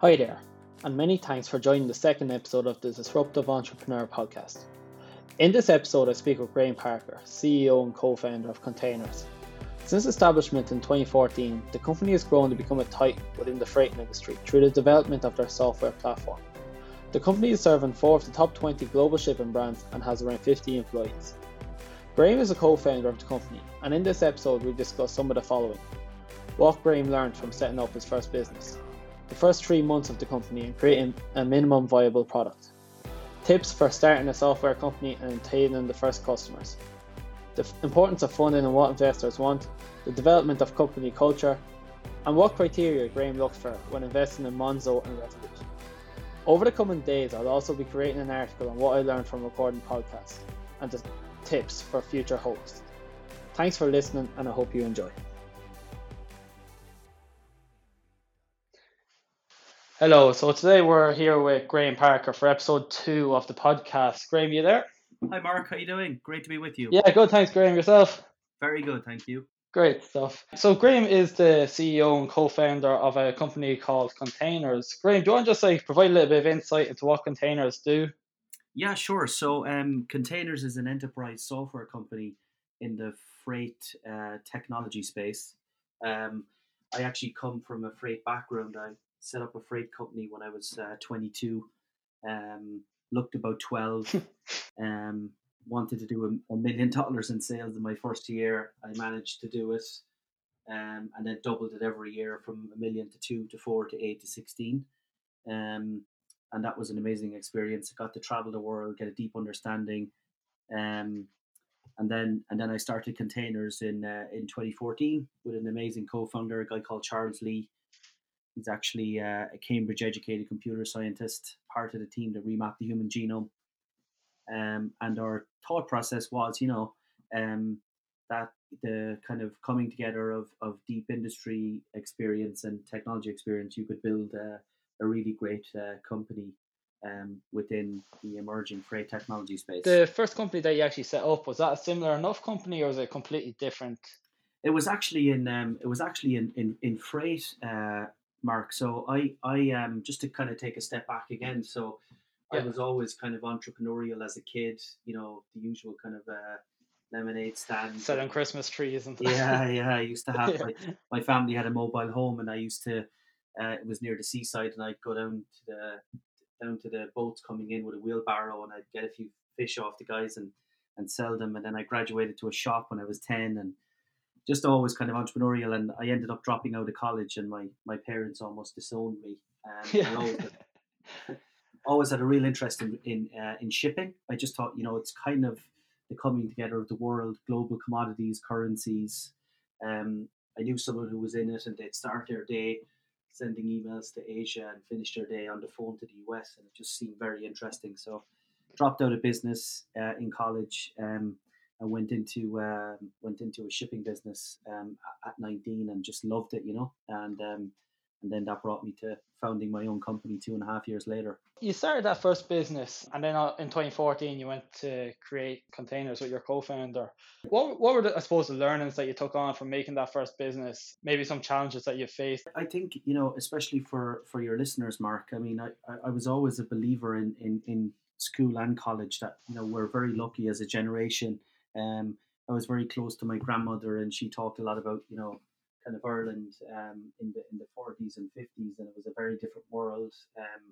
Hi there, and many thanks for joining the second episode of the Disruptive Entrepreneur podcast. In this episode, I speak with Graham Parker, CEO and co founder of Kontainers. Since establishment in 2014, the company has grown to become a titan within the freight industry through the development of their software platform. The company is serving four of the top 20 global shipping brands and has around 50 employees. Graham is a co founder of the company, and in this episode, we discuss some of the following what Graham learned from setting up his first business, the first three months of the company and creating a minimum viable product, tips for starting a software company and obtaining the first customers, the importance of funding and what investors want, the development of company culture, and what criteria Graham looks for when investing in Monzo and Revolut. Over the coming days, I'll also be creating an article on what I learned from recording podcasts and the tips for future hosts. Thanks for listening, and I hope you enjoy. Hello, so today we're here with Graham Parker for episode two of the podcast. Graham, you there? Hi Mark, how you doing? Great to be with you. Yeah, good. Thanks, Graham. Yourself? Very good, thank you. Great stuff. So Graham is the CEO and co-founder of a company called Kontainers. Graham, do you want to just like provide a little bit of insight into what Kontainers do? Yeah, sure. So, um, Kontainers is an enterprise software company in the freight uh, technology space. Um, I actually come from a freight background. I set up a freight company when I was uh, 22. Um, looked about 12. um, wanted to do a, a, million dollars in sales in my first year. I managed to do it. Um, and then doubled it every year from a million to two to four to eight to 16. Um, and that was an amazing experience. I got to travel the world, get a deep understanding. Um, and then and then I started Kontainers in uh, in 2014 with an amazing co-founder, a guy called Charles Lee. He's actually uh, a Cambridge educated computer scientist, part of the team that remapped the human genome. Um, and our thought process was, you know, um, that the kind of coming together of, of deep industry experience and technology experience, you could build a, a really great uh, company um, within the emerging freight technology space. The first company that you actually set up was that a similar enough company, or was it completely different? It was actually in um, it was actually in in, in freight uh, Mark. So I, I um, just to kind of take a step back again. So yeah. I was always kind of entrepreneurial as a kid. You know, the usual kind of uh, lemonade stand, selling Christmas trees and yeah, yeah. I used to have yeah. my, my family had a mobile home, and I used to. Uh, it was near the seaside, and I'd go down to the down to the boats coming in with a wheelbarrow, and I'd get a few fish off the guys and and sell them. And then I graduated to a shop when I was ten, and just always kind of entrepreneurial. And I ended up dropping out of college, and my my parents almost disowned me. Um, yeah. always, had, always, had, a real interest in in, uh, in shipping. I just thought, you know, it's kind of the coming together of the world, global commodities, currencies. Um, I knew someone who was in it, and they'd start their day sending emails to Asia and finish their day on the phone to the US, and it just seemed very interesting. So, dropped out of business uh, in college. Um, I went into um, went into a shipping business um, at 19 and just loved it, you know, and um, and then that brought me to founding my own company two and a half years later. You started that first business, and then uh, in 2014 you went to create Kontainers with your co-founder. What what were the, I suppose the learnings that you took on from making that first business? Maybe some challenges that you faced. I think you know, especially for for your listeners, Mark. I mean, I I was always a believer in in in school and college that you know we're very lucky as a generation um, I was very close to my grandmother, and she talked a lot about you know kind of Ireland um, in the in the forties and fifties, and it was a very different world. Um,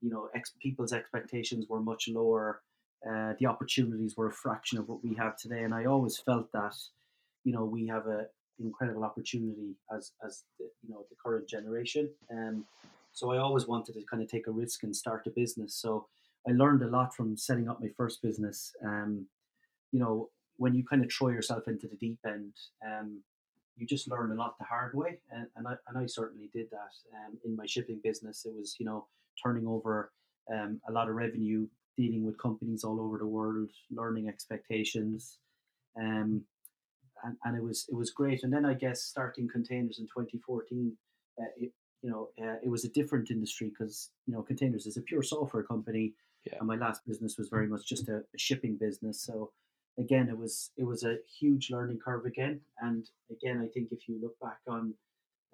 you know, ex- people's expectations were much lower. Uh, the opportunities were a fraction of what we have today, and I always felt that you know we have a incredible opportunity as as the, you know the current generation. Um, so I always wanted to kind of take a risk and start a business. So I learned a lot from setting up my first business. Um, you know, when you kind of throw yourself into the deep end, um, you just learn a lot the hard way, and, and I and I certainly did that. Um, in my shipping business, it was you know turning over um, a lot of revenue, dealing with companies all over the world, learning expectations, um, and, and it was it was great. And then I guess starting Kontainers in 2014, uh, it, you know, uh, it was a different industry because you know Kontainers is a pure software company, yeah. and my last business was very much just a, a shipping business. So again, it was it was a huge learning curve again. And again, I think if you look back on,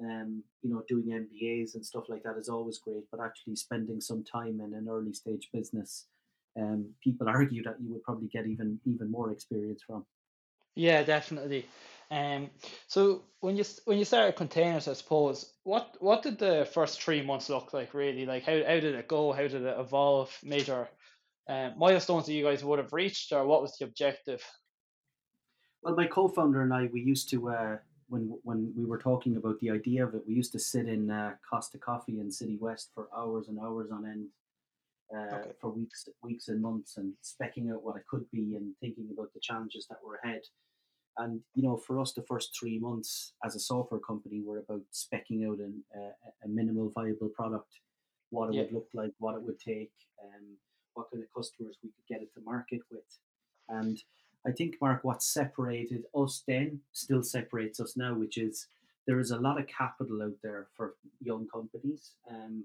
um, you know, doing MBAs and stuff like that is always great, but actually spending some time in an early stage business, um, people argue that you would probably get even even more experience from. Yeah, definitely. Um, so when you when you started Kontainers, I suppose, what what did the first three months look like? Really, like how how did it go? How did it evolve? Major uh, milestones that you guys would have reached, or what was the objective? Well, my co-founder and I, we used to uh, when when we were talking about the idea of it, we used to sit in uh, Costa Coffee in Citywest for hours and hours on end, uh, okay. for weeks, weeks and months, and specking out what it could be and thinking about the challenges that were ahead. And you know, for us, the first three months as a software company were about specking out an, uh, a minimal viable product, what it yeah. would look like, what it would take, and um, what kind of customers we could get it to market with, and I think, Mark, what separated us then still separates us now, which is there is a lot of capital out there for young companies. Um,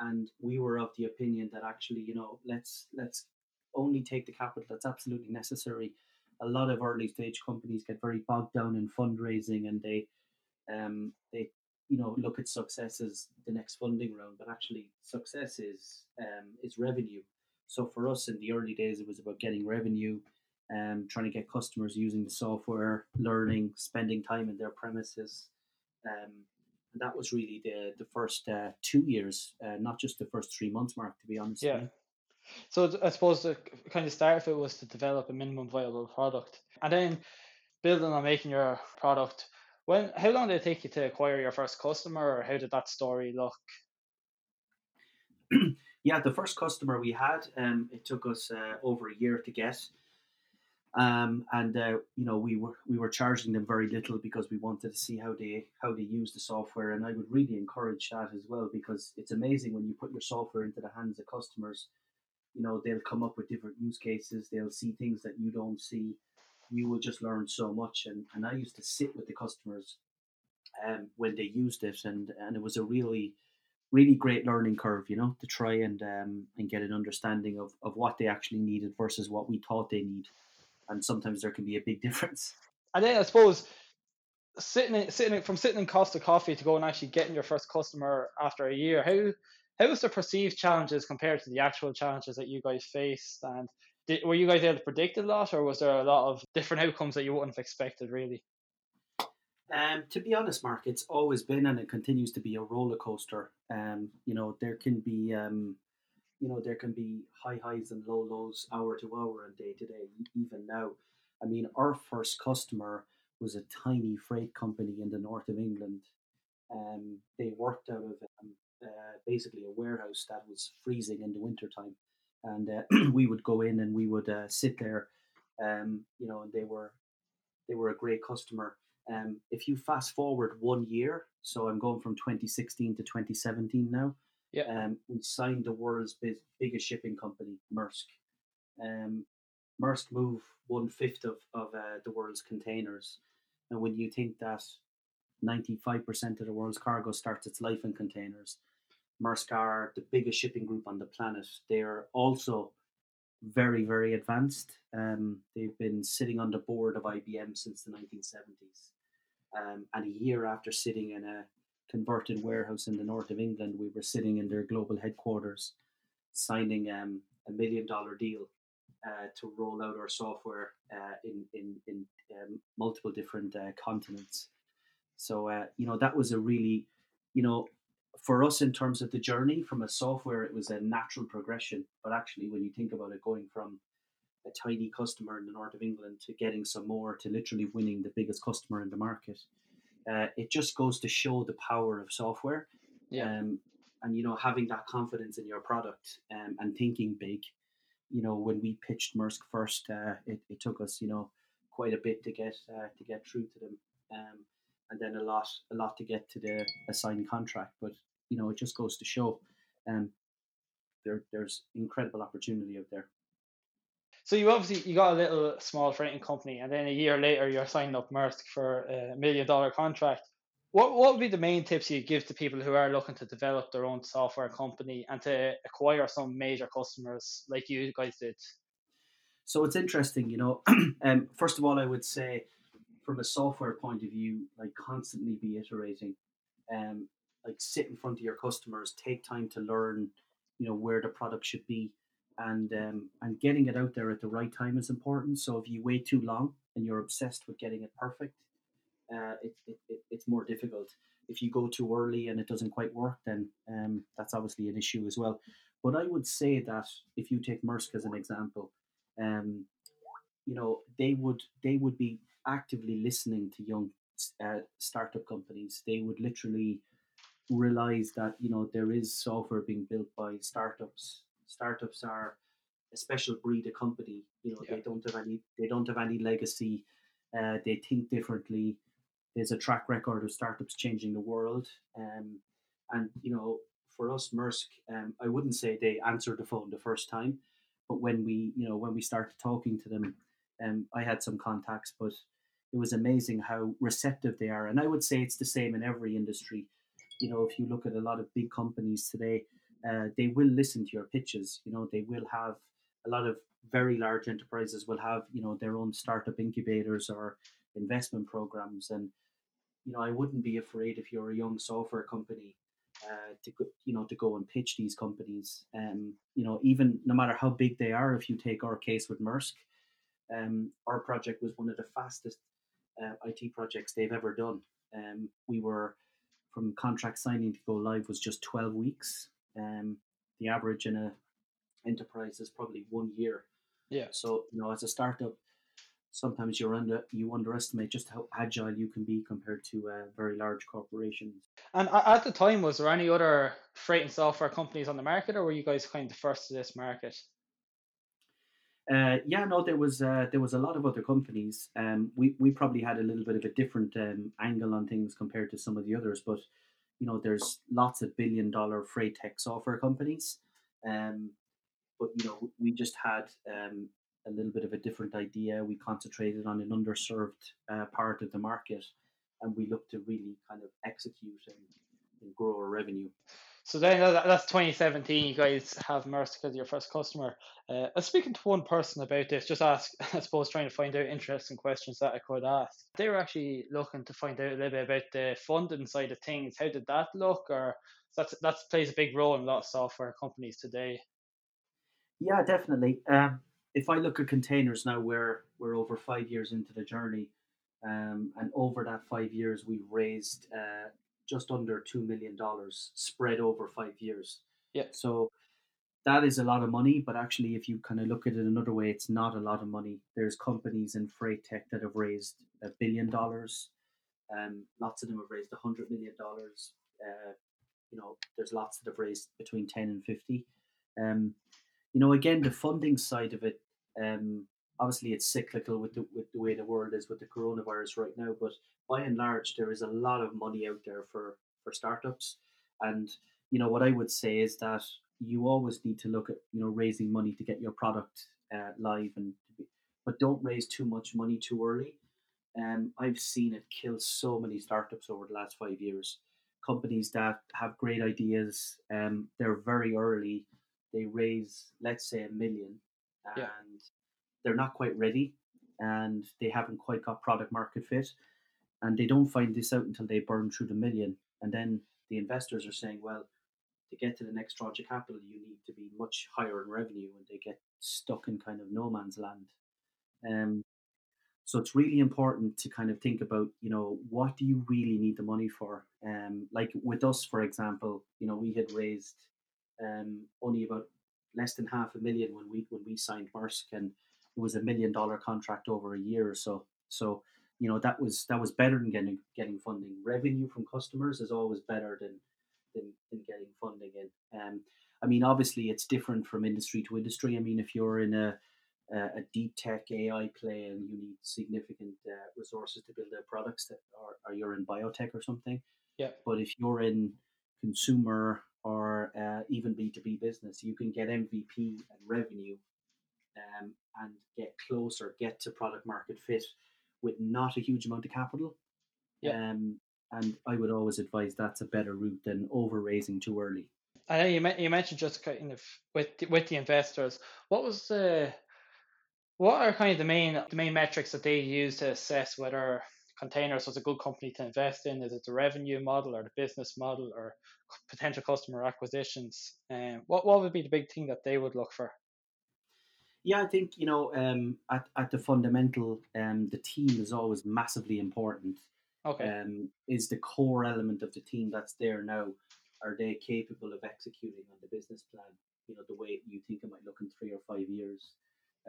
and we were of the opinion that actually, you know, let's let's only take the capital that's absolutely necessary. A lot of early stage companies get very bogged down in fundraising and they um, they you know look at success as the next funding round, but actually success is um, is revenue. So for us in the early days, it was about getting revenue, um, trying to get customers using the software, learning, spending time in their premises. Um, and that was really the the first uh, two years, uh, not just the first three months, Mark. To be honest. Yeah. So I suppose the kind of start of it was to develop a minimum viable product, and then building on making your product. When how long did it take you to acquire your first customer, or how did that story look? yeah, the first customer we had, um, it took us uh, over a year to get. Um, and uh, you know we were we were charging them very little because we wanted to see how they how they use the software. And I would really encourage that as well because it's amazing when you put your software into the hands of customers you know they'll come up with different use cases. They'll see things that you don't see. You will just learn so much. And, and I used to sit with the customers um, when they used it. And and it was a really really great learning curve you know to try and um, and get an understanding of, of what they actually needed versus what we thought they need and sometimes there can be a big difference. And then I suppose sitting in, sitting from sitting in Costa Coffee to go and actually getting your first customer after a year, how how was the perceived challenges compared to the actual challenges that you guys faced? And did, were you guys able to predict a lot, or was there a lot of different outcomes that you wouldn't have expected, really? Um, to be honest, Mark, it's always been and it continues to be a roller coaster. Um, you know, there can be um, you know, there can be high highs and low lows hour to hour and day to day, even now. I mean, our first customer was a tiny freight company in the north of England. Um, they worked out of um, uh, basically a warehouse that was freezing in the wintertime. And uh, we would go in and we would uh, sit there, um, you know, and they were they were a great customer. Um, if you fast forward one year, so I'm going from 2016 to 2017 now, yeah. Um, we signed the world's big, biggest shipping company, Maersk. Um, Maersk move one fifth of, of uh, the world's containers. And when you think that 95% of the world's cargo starts its life in containers, Maersk are the biggest shipping group on the planet. They are also very, very advanced. Um, they've been sitting on the board of IBM since the 1970s. Um, and a year after sitting in a converted warehouse in the north of England, we were sitting in their global headquarters, signing um, a million dollar deal uh, to roll out our software uh, in in in um, multiple different uh, continents. So uh, you know that was a really, you know, for us in terms of the journey from a software, it was a natural progression. But actually, when you think about it, going from a tiny customer in the north of England to getting some more to literally winning the biggest customer in the market uh, it just goes to show the power of software. Yeah. Um, and you know having that confidence in your product um, and thinking big. You know when we pitched Maersk first, uh, it, it took us you know quite a bit to get uh, to get through to them, um, and then a lot a lot to get to the assigned contract. But you know it just goes to show, um, there there's incredible opportunity out there. So you obviously you got a little small freighting company, and then a year later you're signing up Maersk for a million dollar contract. What what would be the main tips you give to people who are looking to develop their own software company and to acquire some major customers like you guys did? So it's interesting, you know. um, first of all, I would say, from a software point of view, like constantly be iterating. Um, like sit in front of your customers, take time to learn, you know, where the product should be, and um, and getting it out there at the right time is important. So if you wait too long and you're obsessed with getting it perfect, uh, it, it, it, it's more difficult. If you go too early and it doesn't quite work, then um, that's obviously an issue as well. But I would say that if you take Maersk as an example, um, you know they would they would be actively listening to young uh, startup companies. They would literally realize that you know there is software being built by startups. Startups are a special breed of company. You know yeah. they don't have any they don't have any legacy. Uh, they think differently. There's a track record of startups changing the world. Um, and you know for us, Maersk, um, I wouldn't say they answered the phone the first time, but when we you know when we started talking to them, um, I had some contacts, but it was amazing how receptive they are. And I would say it's the same in every industry. You know, if you look at a lot of big companies today, uh, they will listen to your pitches. You know, they will have a lot of very large enterprises will have you know their own startup incubators or investment programs and you know i wouldn't be afraid if you're a young software company uh, to go, you know to go and pitch these companies um you know even no matter how big they are if you take our case with Maersk um our project was one of the fastest uh, IT projects they've ever done. Um, we were from contract signing to go live was just 12 weeks. Um, the average in a enterprise is probably one year. Yeah. So you know, as a startup, sometimes you're under you underestimate just how agile you can be compared to uh, very large corporations. And at the time, was there any other freight and software companies on the market, or were you guys kind of the first to this market? Uh, yeah, no, there was uh, there was a lot of other companies. Um, we we probably had a little bit of a different um, angle on things compared to some of the others, but you know, there's lots of billion dollar freight tech software companies. Um, but you know, we just had um, a little bit of a different idea. We concentrated on an underserved uh, part of the market, and we looked to really kind of execute and, and grow our revenue. So then that's 2017. You guys have Maersk as your first customer. Uh, I was speaking to one person about this, just ask, I suppose, trying to find out interesting questions that I could ask. They were actually looking to find out a little bit about the funding side of things. How did that look? Or that's that plays a big role in a lot of software companies today. Yeah, definitely. Um, if I look at Kontainers now, we're we're over five years into the journey, um, and over that five years, we've raised uh, just under two million dollars spread over five years. Yeah. So that is a lot of money, but actually, if you kind of look at it another way, it's not a lot of money. There's companies in freight tech that have raised a billion dollars. Um, lots of them have raised a hundred million dollars. Uh, you know, there's lots that have raised between ten and fifty. Um, you know, again, the funding side of it. Um, obviously, it's cyclical with the with the way the world is with the coronavirus right now, but by and large, there is a lot of money out there for for startups. And you know what I would say is that you always need to look at you know raising money to get your product uh, live and be, but don't raise too much money too early. Um, I've seen it kill so many startups over the last five years. Companies that have great ideas, um, they're very early. They raise, let's say, a million, and yeah. they're not quite ready, and they haven't quite got product market fit and they don't find this out until they burn through the million. And then the investors are saying well to get to the next tranche of capital you need to be much higher in revenue and they get stuck in kind of no man's land. Um, so it's really important to kind of think about you know what do you really need the money for? Um, like with us for example you know we had raised um, only about less than half a million when we when we signed Maersk and it was a million dollar contract over a year or so. So you know that was that was better than getting getting funding. Revenue from customers is always better than than, than getting funding in. Um, I mean, obviously, it's different from industry to industry. I mean, if you're in a a deep tech AI play and you need significant uh, resources to build out products that are, or you're in biotech or something. Yeah. But if you're in consumer or uh, even B2B business, you can get MVP and revenue um, and get closer, get to product market fit with not a huge amount of capital. Yeah. Um, and I would always advise that's a better route than over raising too early. I know you, you mentioned just kind of with with the investors. What was the what are kind of the main the main metrics that they use to assess whether Kontainers was a good company to invest in? Is it the revenue model or the business model or potential customer acquisitions? Um, what what would be the big thing that they would look for? Yeah, I think you know um, at at the fundamental, um, the team is always massively important. Okay. Um, is the core element of the team that's there now? Are they capable of executing on the business plan? You know, the way you think it might look in three or five years.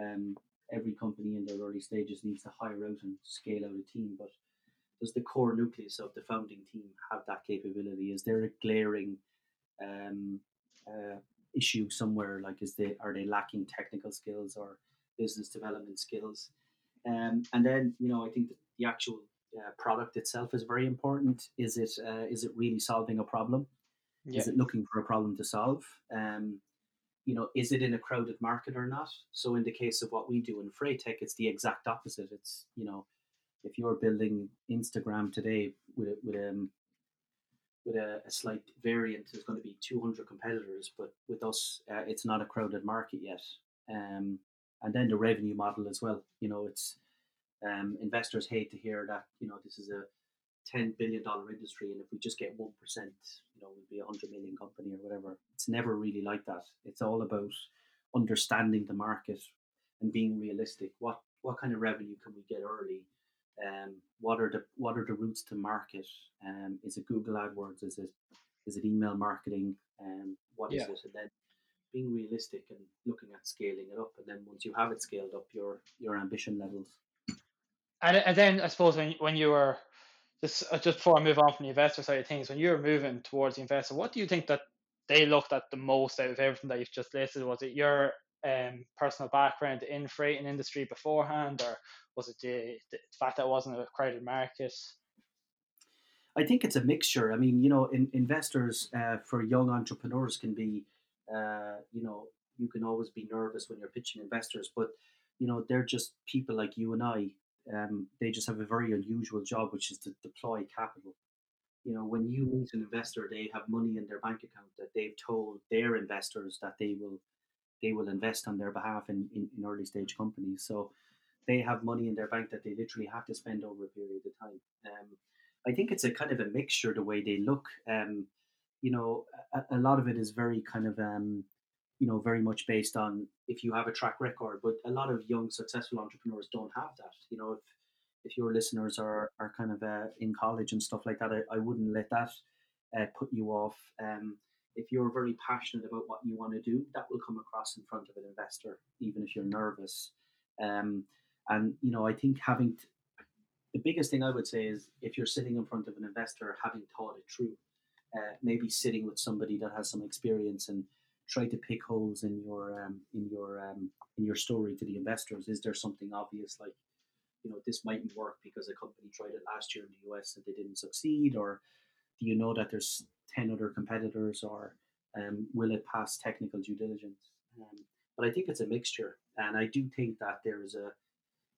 Um, every company in their early stages needs to hire out and scale out a team, but does the core nucleus of the founding team have that capability? Is there a glaring um, uh, issue somewhere? Like, is they are they lacking technical skills or business development skills? Um, and then, you know, I think the actual uh, product itself is very important. Is it uh, is it really solving a problem? Yeah. Is it looking for a problem to solve? Um, you know, is it in a crowded market or not? So in the case of what we do in Freightech, it's the exact opposite. It's you know, if you're building Instagram today with with um with a, a slight variant, there's going to be 200 competitors, but with us, uh, it's not a crowded market yet. Um, and then the revenue model as well. You know, it's um, investors hate to hear that you know this is a ten billion dollar industry, and if we just get one percent, you know, we'll be a hundred million company or whatever. It's never really like that. It's all about understanding the market and being realistic. What what kind of revenue can we get early? Um, what are the what are the routes to market? Um, is it Google AdWords? Is it is it email marketing? Um, what is yeah. it? And then being realistic and looking at scaling it up. And then once you have it scaled up, your your ambition levels. And, and then I suppose when when you were just uh, just before I move on from the investor side of things, when you were moving towards the investor, what do you think that they looked at the most out of everything that you've just listed? Was it your um, personal background in freight and industry beforehand, or was it the, the fact that it wasn't a crowded market? I think it's a mixture. I mean, you know, in, investors uh, for young entrepreneurs can be, uh, you know, you can always be nervous when you're pitching investors, but you know, they're just people like you and I um, they just have a very unusual job, which is to deploy capital. You know, when you meet an investor, they have money in their bank account that they've told their investors that they will they will invest on their behalf in, in, in early stage companies. So they have money in their bank that they literally have to spend over a period of time. Um, I think it's a kind of a mixture the way they look. Um, you know, a, a, lot of it is very kind of um, you know, very much based on if you have a track record. But a lot of young, successful entrepreneurs don't have that. You know, if if your listeners are are kind of uh, in college and stuff like that, I, I wouldn't let that uh, put you off. Um, if you're very passionate about what you want to do, that will come across in front of an investor, even if you're nervous. Um, and you know, I think having t- the biggest thing I would say is if you're sitting in front of an investor, having thought it through, uh, maybe sitting with somebody that has some experience and try to pick holes in your um, in your um, in your story to the investors. Is there something obvious like you know this mightn't work because a company tried it last year in the US and they didn't succeed, or do you know that there's ten other competitors, or um, will it pass technical due diligence? Um, but I think it's a mixture, and I do think that there is a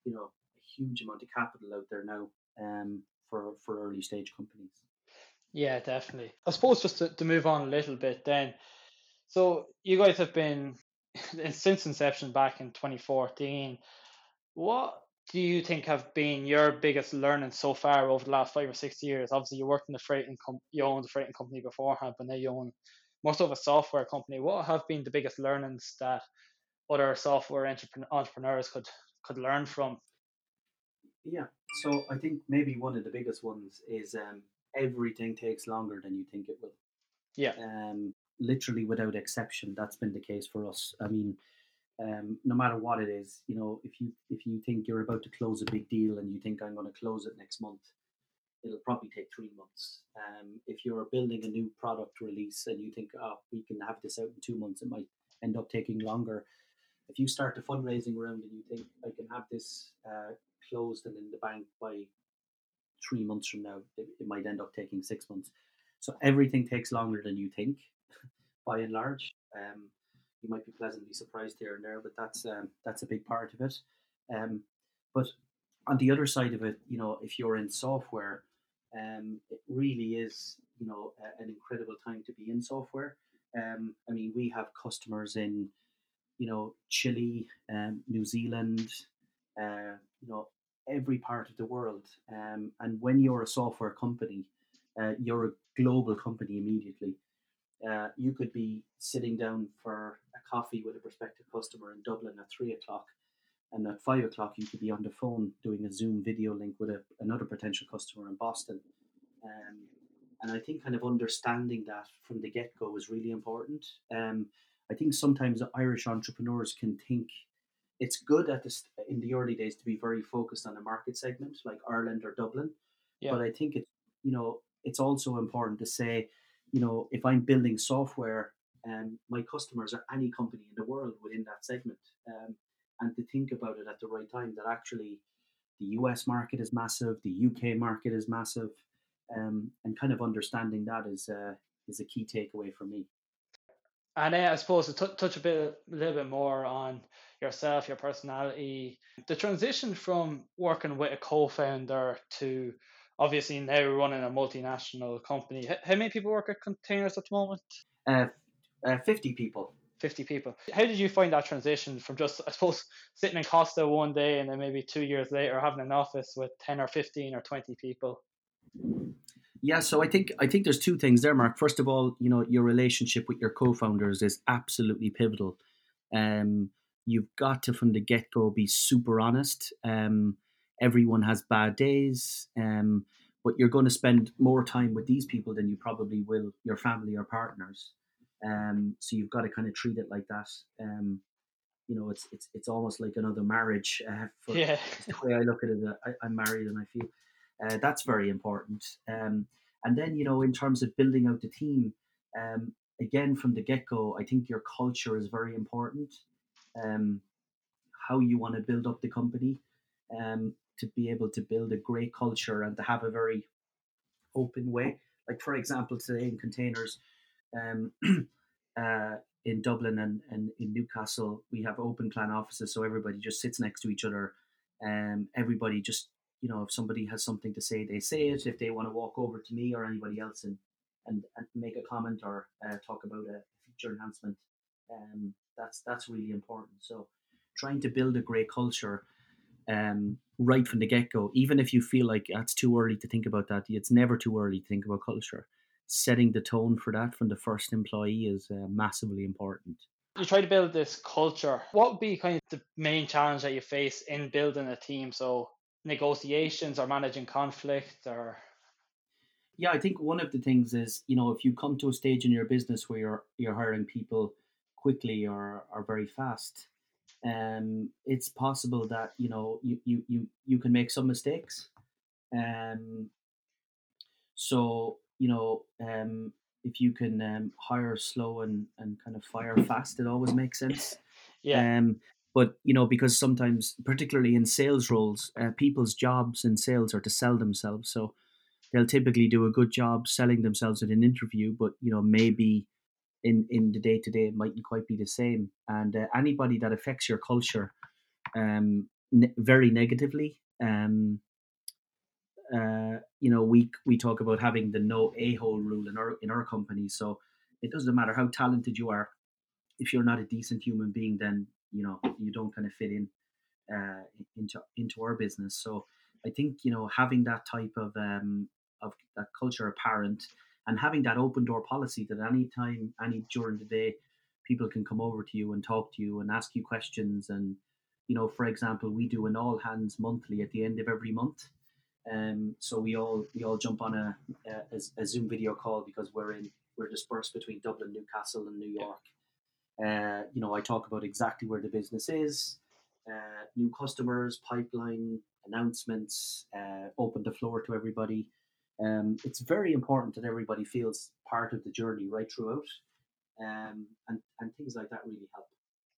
you know a huge amount of capital out there now um, for for early stage companies. Yeah, definitely. I suppose just to, to move on a little bit then, so you guys have been since inception back in 2014. What do you think have been your biggest learning so far over the last five or six years? Obviously, you worked in the freighting com- you owned the freighting company beforehand, but now you own most of a software company. What have been the biggest learnings that other software entrepreneurs could could learn from? Yeah, so I think maybe one of the biggest ones is um, everything takes longer than you think it will. Yeah. Um, literally without exception, that's been the case for us. I mean, um, no matter what it is, you know, if you if you think you're about to close a big deal and you think I'm going to close it next month, it'll probably take three months. Um, if you're building a new product release and you think, oh, we can have this out in two months, it might end up taking longer. If you start a fundraising round and you think I can have this uh, closed and in the bank by three months from now, it, it might end up taking six months. So everything takes longer than you think by and large. Um, you might be pleasantly surprised here and there, but that's um, that's a big part of it. Um, but on the other side of it, you know, if you're in software, um, it really is, you know, a, an incredible time to be in software. Um, I mean, we have customers in, you know, Chile, um, New Zealand, uh, you know, every part of the world. Um, and when you're a software company, uh, you're a global company immediately. Uh, you could be sitting down for coffee with a prospective customer in Dublin at three o'clock, and at five o'clock you could be on the phone doing a Zoom video link with a, another potential customer in Boston. Um, and I think kind of understanding that from the get go is really important. Um, I think sometimes Irish entrepreneurs can think it's good at this in the early days to be very focused on a market segment like Ireland or Dublin. Yeah. But I think it's you know it's also important to say, you know, if I'm building software um, my customers are any company in the world within that segment, um, and to think about it at the right time that actually the US market is massive, the UK market is massive, um, and kind of understanding that is uh, is a key takeaway for me. And uh, I suppose to t- touch a bit, a little bit more on yourself, your personality, the transition from working with a co-founder to obviously now running a multinational company. How many people work at Kontainers at the moment? Uh, uh, 50 people. 50 people. How did you find that transition from just, I suppose, sitting in Costa one day and then maybe two years later having an office with 10 or 15 or 20 people? Yeah, so I think I think there's two things there, Mark. First of all, you know, your relationship with your co-founders is absolutely pivotal. Um, you've got to from the get-go be super honest. Um, everyone has bad days, um, but you're going to spend more time with these people than you probably will your family or partners. Um, so you've got to kind of treat it like that. Um, you know, it's it's it's almost like another marriage. Uh, for yeah. the way I look at it, uh, I, am married and I feel uh, that's very important. Um, and then you know, in terms of building out the team, um, again from the get go, I think your culture is very important. Um, how you want to build up the company, um, to be able to build a great culture and to have a very open way. Like for example, today in Kontainers, um, uh, in Dublin and, and in Newcastle, we have open plan offices, so everybody just sits next to each other. Um, everybody just, you know, if somebody has something to say, they say it. If they want to walk over to me or anybody else and and, and make a comment or uh, talk about a feature enhancement, um, that's that's really important. So, trying to build a great culture um, right from the get go. Even if you feel like it's too early to think about that, it's never too early to think about culture. Setting the tone for that from the first employee is uh, massively important. You try to build this culture. What would be kind of the main challenge that you face in building a team? So negotiations or managing conflict or yeah, I think one of the things is, you know, if you come to a stage in your business where you're you're hiring people quickly or, or very fast, um, it's possible that you know you you you, you can make some mistakes. Um, so you know um, if you can um, hire slow and, and kind of fire fast, it always makes sense. Yeah. Um, but you know because sometimes, particularly in sales roles, uh, people's jobs in sales are to sell themselves. So they'll typically do a good job selling themselves in an interview, but you know maybe in in the day to day it mightn't quite be the same. And uh, anybody that affects your culture um, ne- very negatively, um, uh, you know, we we talk about having the no a hole rule in our in our company. So it doesn't matter how talented you are, if you're not a decent human being, then you know you don't kind of fit in uh, into into our business. So I think you know having that type of um, of that culture apparent and having that open door policy that any time, any during the day, people can come over to you and talk to you and ask you questions. And you know, for example, we do an all hands monthly at the end of every month. Um, so we all we all jump on a, a, a Zoom video call because we're in we're dispersed between Dublin, Newcastle, and New York. Uh, you know, I talk about exactly where the business is, uh, new customers, pipeline, announcements, uh, open the floor to everybody um, it's very important that everybody feels part of the journey right throughout, um, and and things like that really help.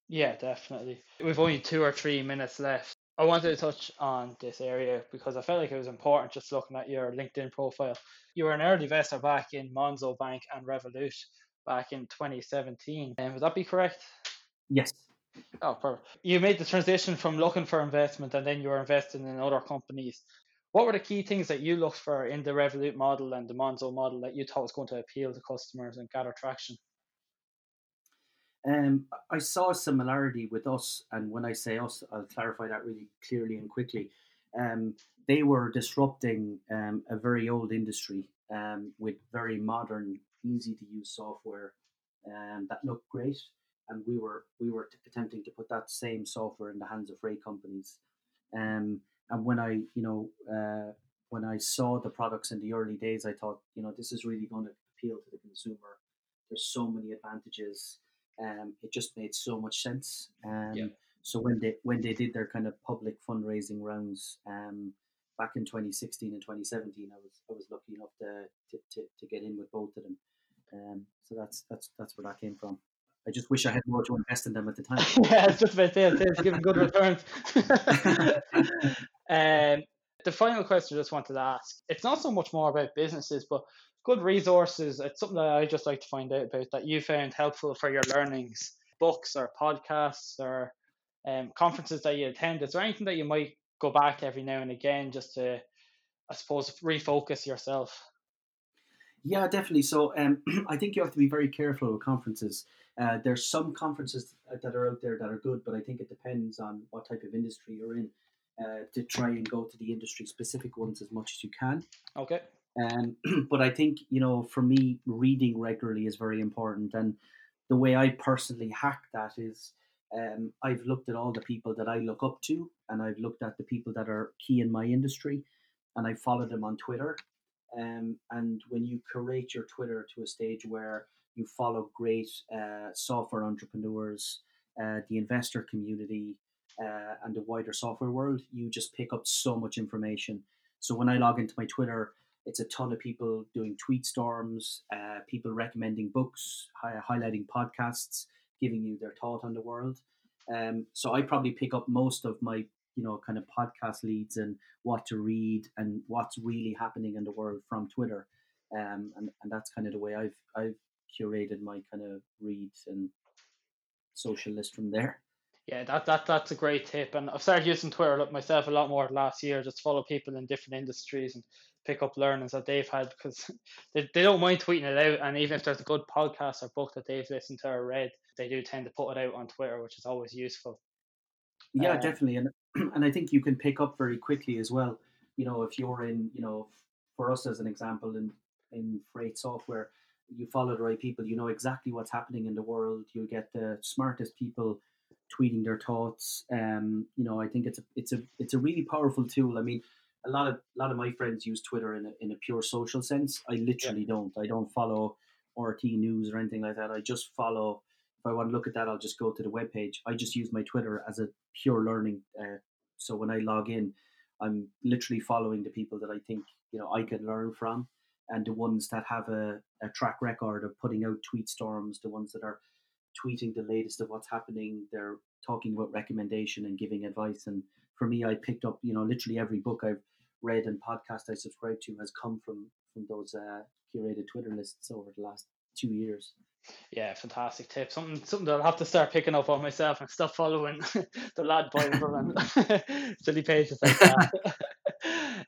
Yeah, definitely. We've only two or three minutes left. I wanted to touch on this area because I felt like it was important just looking at your LinkedIn profile. You were an early investor back in Monzo Bank and Revolut back in 2017. And um, would that be correct? Yes. Oh, perfect. You made the transition from looking for investment and then you were investing in other companies. What were the key things that you looked for in the Revolut model and the Monzo model that you thought was going to appeal to customers and gather traction? Um, I saw a similarity with us, and when I say us, I'll clarify that really clearly and quickly. um, they were disrupting um, a very old industry um, with very modern, easy to use software um, that looked great. And we were we were attempting to put that same software in the hands of freight companies. Um, and when I you know uh, when I saw the products in the early days, I thought you know this is really going to appeal to the consumer. There's so many advantages. Um, it just made so much sense. Um, yeah. So when they when they did their kind of public fundraising rounds um, back in 2016 and 2017, I was I was lucky enough to to, to, to get in with both of them. Um, so that's that's that's where that came from. I just wish I had more to invest in them at the time. yeah, it's just about it. It's giving good returns. um, the final question I just wanted to ask, it's not so much more about businesses, but good resources. It's something that I just like to find out about that you found helpful for your learnings, books or podcasts or um, conferences that you attend. Is there anything that you might go back every now and again just to, I suppose, refocus yourself? Yeah, definitely. So um, I think you have to be very careful with conferences. Uh, there's some conferences that are out there that are good, but I think it depends on what type of industry you're in. Uh, to try and go to the industry specific ones as much as you can. Okay. Um, but I think you know, for me, reading regularly is very important, and the way I personally hack that is um, I've looked at all the people that I look up to, and I've looked at the people that are key in my industry, and I follow them on Twitter. Um, and when you curate your Twitter to a stage where you follow great uh, software entrepreneurs, uh, the investor community, uh, and the wider software world, you just pick up so much information. So when I log into my Twitter, it's a ton of people doing tweet storms, uh, people recommending books, hi- highlighting podcasts, giving you their thought on the world. Um, so I probably pick up most of my, you know, kind of podcast leads and what to read and what's really happening in the world from Twitter. Um, and, and that's kind of the way I've I've curated my kind of reads and social list from there. Yeah, that, that that's a great tip. And I've started using Twitter myself a lot more last year, just follow people in different industries and pick up learnings that they've had because they, they don't mind tweeting it out. And even if there's a good podcast or book that they've listened to or read, they do tend to put it out on Twitter, which is always useful. Yeah, uh, definitely. And and I think you can pick up very quickly as well. You know, if you're in, you know, for us as an example in in freight software, you follow the right people, you know exactly what's happening in the world. You get the smartest people tweeting their thoughts. Um, you know, I think it's a it's a it's a really powerful tool. I mean, a lot of a lot of my friends use Twitter in a, in a pure social sense. I literally yeah. don't. I don't follow RT news or anything like that. I just follow. If I want to look at that, I'll just go to the web page. I just use my Twitter as a pure learning. Uh, so when I log in, I'm literally following the people that I think you know I can learn from, and the ones that have a, a track record of putting out tweet storms, the ones that are tweeting the latest of what's happening. They're talking about recommendation and giving advice. And for me, I picked up, you know, literally every book I've read and podcast I subscribe to has come from from those uh, curated Twitter lists over the last two years. Yeah, fantastic tip. Something something that I'll have to start picking up on myself and stop following the lad Bible and silly pages like that.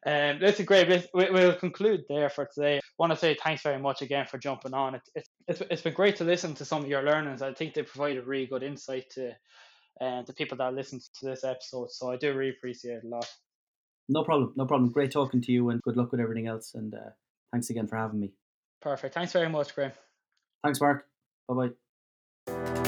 um, that's a great. We, will conclude there for today. I want to say thanks very much again for jumping on. It, it, it's it's been great to listen to some of your learnings. I think they provide a really good insight to uh, the people that listen to this episode. So I do really appreciate it a lot. No problem. No problem. Great talking to you and good luck with everything else. And uh, thanks again for having me. Perfect. Thanks very much, Graham. Thanks, Mark. Bye bye.